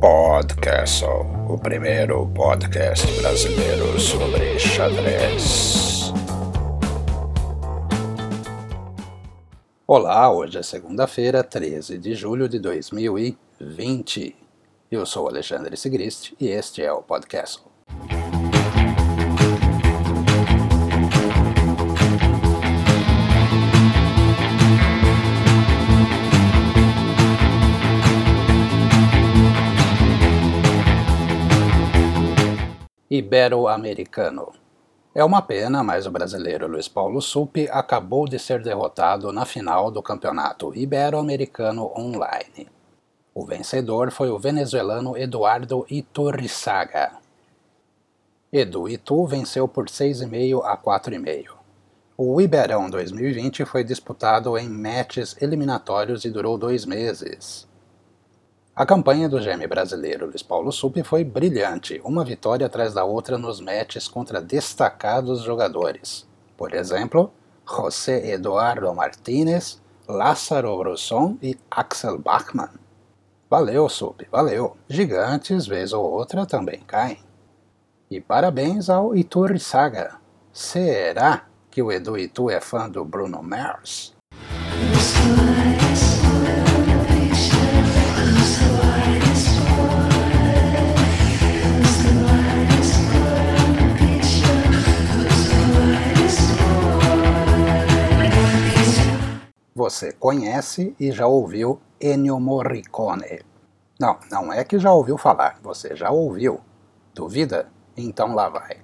Podcastle, o primeiro podcast brasileiro sobre xadrez. Olá, hoje é segunda-feira, 13 de julho de 2020. Eu sou Alexandre Sigrist e este é o Podcastle. Ibero-Americano. É uma pena, mas o brasileiro Luiz Paulo Supi acabou de ser derrotado na final do campeonato Ibero-Americano Online. O vencedor foi o venezuelano Eduardo Iturrizaga. Edu Itu venceu por 6,5 a 4,5. O Iberão 2020 foi disputado em matches eliminatórios e durou dois meses. A campanha do GM brasileiro Luiz Paulo Supi foi brilhante, uma vitória atrás da outra nos matches contra destacados jogadores. Por exemplo, José Eduardo Martínez, Lázaro Brusson e Axel Bachmann. Valeu, Supi, valeu. Gigantes, vez ou outra, também caem. E parabéns ao Iturrizaga. Será que o Edu Itu é fã do Bruno Mars? Você conhece e já ouviu Ennio Morricone. Não, não é que já ouviu falar, você já ouviu. Duvida? Então lá vai.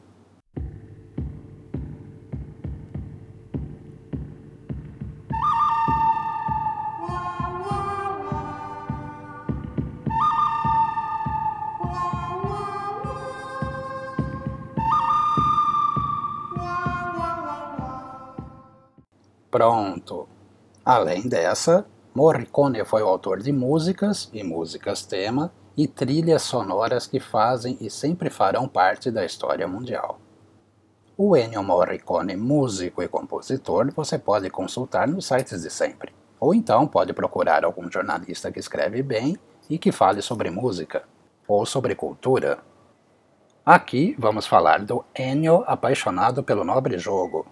Pronto. Além dessa, Morricone foi o autor de músicas e músicas tema e trilhas sonoras que fazem e sempre farão parte da história mundial. O Ennio Morricone, músico e compositor, você pode consultar nos sites de sempre. Ou então pode procurar algum jornalista que escreve bem e que fale sobre música, ou sobre cultura. Aqui vamos falar do Ennio apaixonado pelo nobre jogo,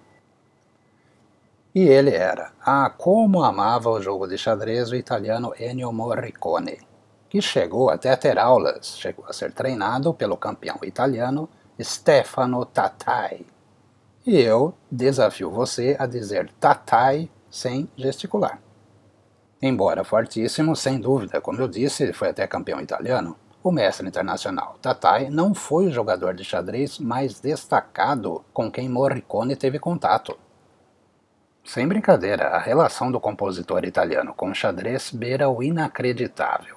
e ele era, ah, como amava o jogo de xadrez o italiano Ennio Morricone, que chegou até a ter aulas, chegou a ser treinado pelo campeão italiano Stefano Tatai. E eu desafio você a dizer Tatai sem gesticular. Embora fortíssimo, sem dúvida, como eu disse, ele foi até campeão italiano, o mestre internacional Tatai não foi o jogador de xadrez mais destacado com quem Morricone teve contato. Sem brincadeira, a relação do compositor italiano com o xadrez beira o inacreditável.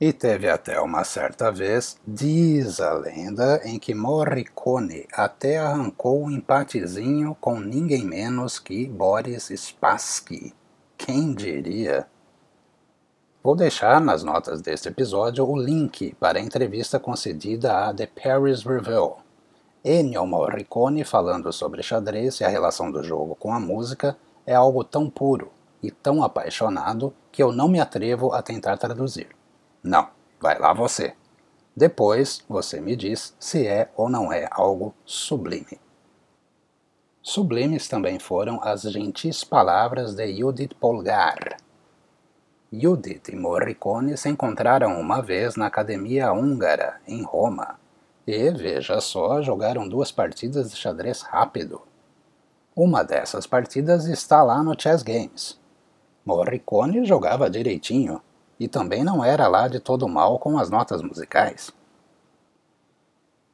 E teve até uma certa vez, diz a lenda, em que Morricone até arrancou um empatezinho com ninguém menos que Boris Spassky. Quem diria? Vou deixar nas notas deste episódio o link para a entrevista concedida a The Paris Review, Ennio Morricone falando sobre xadrez e a relação do jogo com a música é algo tão puro e tão apaixonado que eu não me atrevo a tentar traduzir. Não, vai lá você. Depois você me diz se é ou não é algo sublime. Sublimes também foram as gentis palavras de Judith Polgar. Judith e Morricone se encontraram uma vez na Academia Húngara, em Roma, e, veja só, jogaram duas partidas de xadrez rápido. Uma dessas partidas está lá no Chess Games. Morricone jogava direitinho e também não era lá de todo mal com as notas musicais.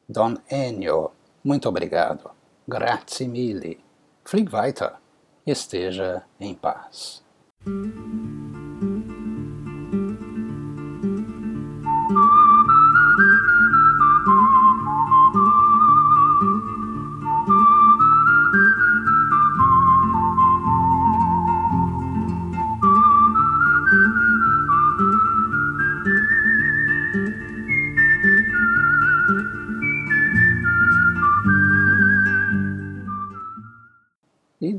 Don Ennio, muito obrigado. Grazie mille. Flieg weiter. Esteja em paz.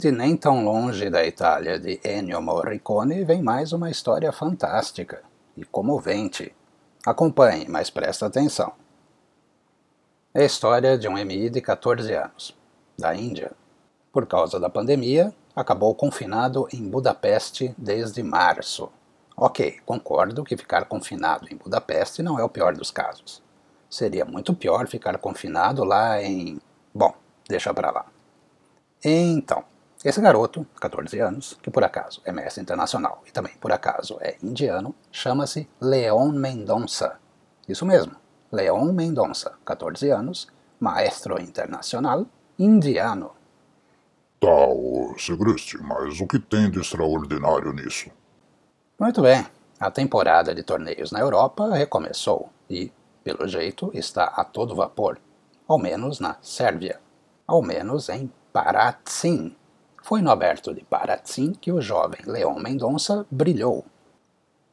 De nem tão longe da Itália de Ennio Morricone vem mais uma história fantástica e comovente. Acompanhe, mas presta atenção. É a história de um MI de 14 anos, da Índia. Por causa da pandemia, acabou confinado em Budapeste desde março. Ok, concordo que ficar confinado em Budapeste não é o pior dos casos. Seria muito pior ficar confinado lá em. Bom, deixa pra lá. Então, esse garoto, 14 anos, que por acaso é mestre internacional e também por acaso é indiano, chama-se Leon Mendonça. Isso mesmo, Leon Mendonça, 14 anos, maestro internacional, indiano. Tá, ô Segreste, mas o que tem de extraordinário nisso? Muito bem, a temporada de torneios na Europa recomeçou e, pelo jeito, está a todo vapor, ao menos na Sérvia, ao menos em Paratzin, foi no aberto de Paratzin que o jovem Leon Mendonça brilhou.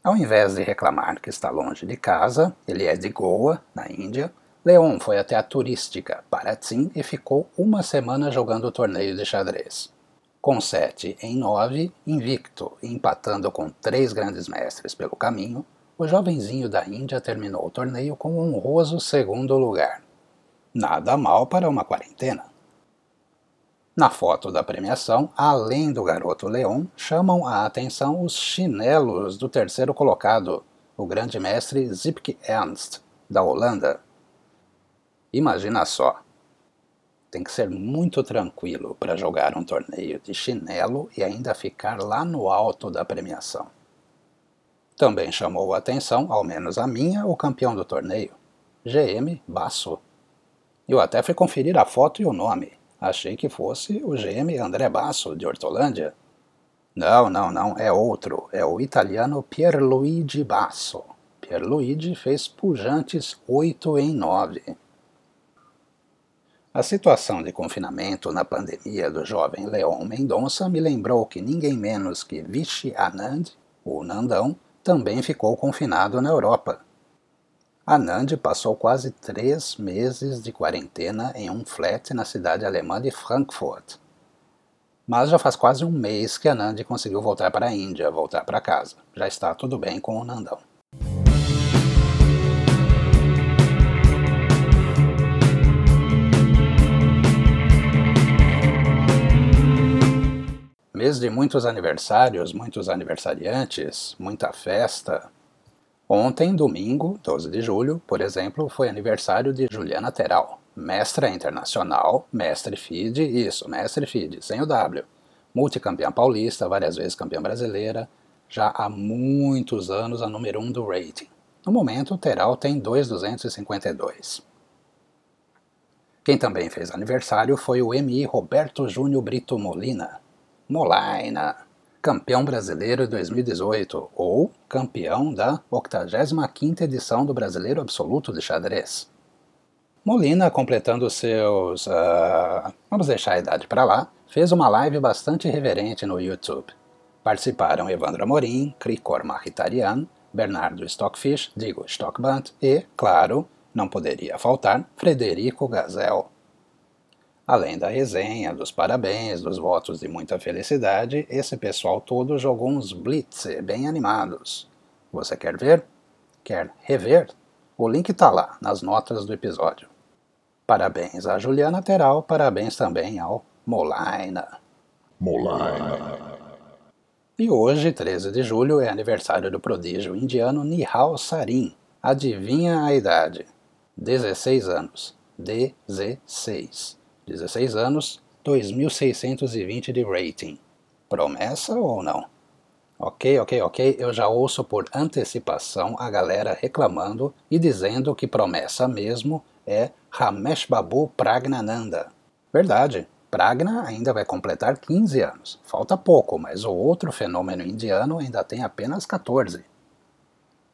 Ao invés de reclamar que está longe de casa, ele é de Goa, na Índia, Leon foi até a turística Paratzin e ficou uma semana jogando o torneio de xadrez. Com 7 em 9, invicto e empatando com três grandes mestres pelo caminho, o jovenzinho da Índia terminou o torneio com um honroso segundo lugar. Nada mal para uma quarentena. Na foto da premiação, além do garoto Leon, chamam a atenção os chinelos do terceiro colocado, o grande mestre Zipke Ernst, da Holanda. Imagina só. Tem que ser muito tranquilo para jogar um torneio de chinelo e ainda ficar lá no alto da premiação. Também chamou a atenção, ao menos a minha, o campeão do torneio, GM Basso. Eu até fui conferir a foto e o nome. Achei que fosse o GM André Basso, de Hortolândia. Não, não, não, é outro. É o italiano Pierluigi Basso. Pierluigi fez pujantes 8 em 9. A situação de confinamento na pandemia do jovem Leon Mendonça me lembrou que ninguém menos que Vichy Anand, o Nandão, também ficou confinado na Europa. Anand passou quase três meses de quarentena em um flat na cidade alemã de Frankfurt. Mas já faz quase um mês que Anand conseguiu voltar para a Índia, voltar para casa. Já está tudo bem com o Nandão. Mês de muitos aniversários, muitos aniversariantes, muita festa, Ontem, domingo, 12 de julho, por exemplo, foi aniversário de Juliana Teral, mestra internacional, mestre FIDE, isso, mestre FIDE, sem o W, multicampeã paulista, várias vezes campeã brasileira, já há muitos anos a número 1 um do rating. No momento, Teral tem 2,252. Quem também fez aniversário foi o MI Roberto Júnior Brito Molina. Molaina! Campeão brasileiro 2018 ou campeão da 85ª edição do Brasileiro Absoluto de Xadrez. Molina, completando seus... Uh, vamos deixar a idade para lá, fez uma live bastante reverente no YouTube. Participaram Evandro Amorim, Krikor Mahitarian, Bernardo Stockfish, digo Stockbant e, claro, não poderia faltar, Frederico Gazel. Além da resenha, dos parabéns, dos votos de muita felicidade, esse pessoal todo jogou uns blitz bem animados. Você quer ver? Quer rever? O link está lá, nas notas do episódio. Parabéns a Juliana Teral, parabéns também ao Molaina. Molaina. E hoje, 13 de julho, é aniversário do prodígio indiano Nihal Sarin. Adivinha a idade? 16 anos. 16. 16 anos, 2620 de rating. Promessa ou não? Ok, ok, ok, eu já ouço por antecipação a galera reclamando e dizendo que promessa mesmo é Ramesh Babu Pragnananda. Verdade, Pragna ainda vai completar 15 anos. Falta pouco, mas o outro fenômeno indiano ainda tem apenas 14.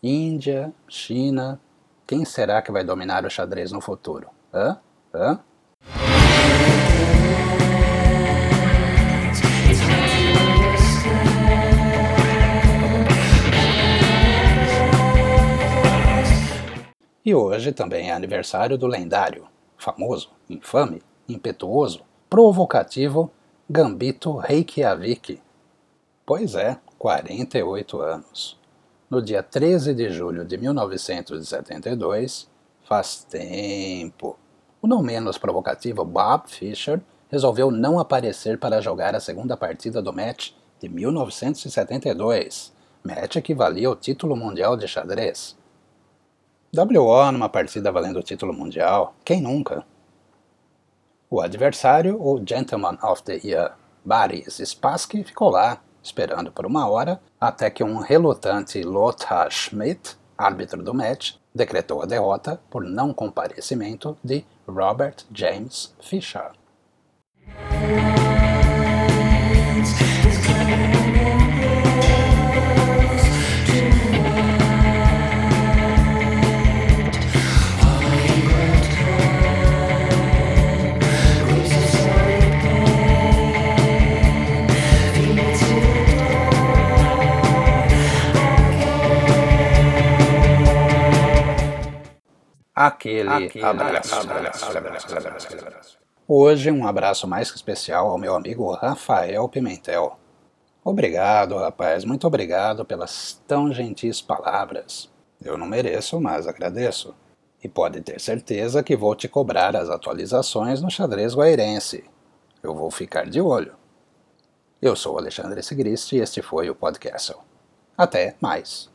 Índia, China, quem será que vai dominar o xadrez no futuro? Hã? Hã? E hoje também é aniversário do lendário, famoso, infame, impetuoso, provocativo Gambito Reykjavik. Pois é, 48 anos. No dia 13 de julho de 1972, faz tempo, o não menos provocativo Bob Fischer resolveu não aparecer para jogar a segunda partida do match de 1972, match que valia o título mundial de xadrez. WO numa partida valendo o título mundial, quem nunca? O adversário, o Gentleman of the Year, Boris Spassky, ficou lá, esperando por uma hora, até que um relutante Lothar Schmidt, árbitro do match, decretou a derrota por não comparecimento de Robert James Fisher. Aquele, aquele abraço, abraço, abraço, abraço, Hoje, um abraço mais que especial ao meu amigo Rafael Pimentel. Obrigado, rapaz, muito obrigado pelas tão gentis palavras. Eu não mereço, mas agradeço. E pode ter certeza que vou te cobrar as atualizações no xadrez guairense. Eu vou ficar de olho. Eu sou Alexandre Sigrist e este foi o Podcast. Até mais.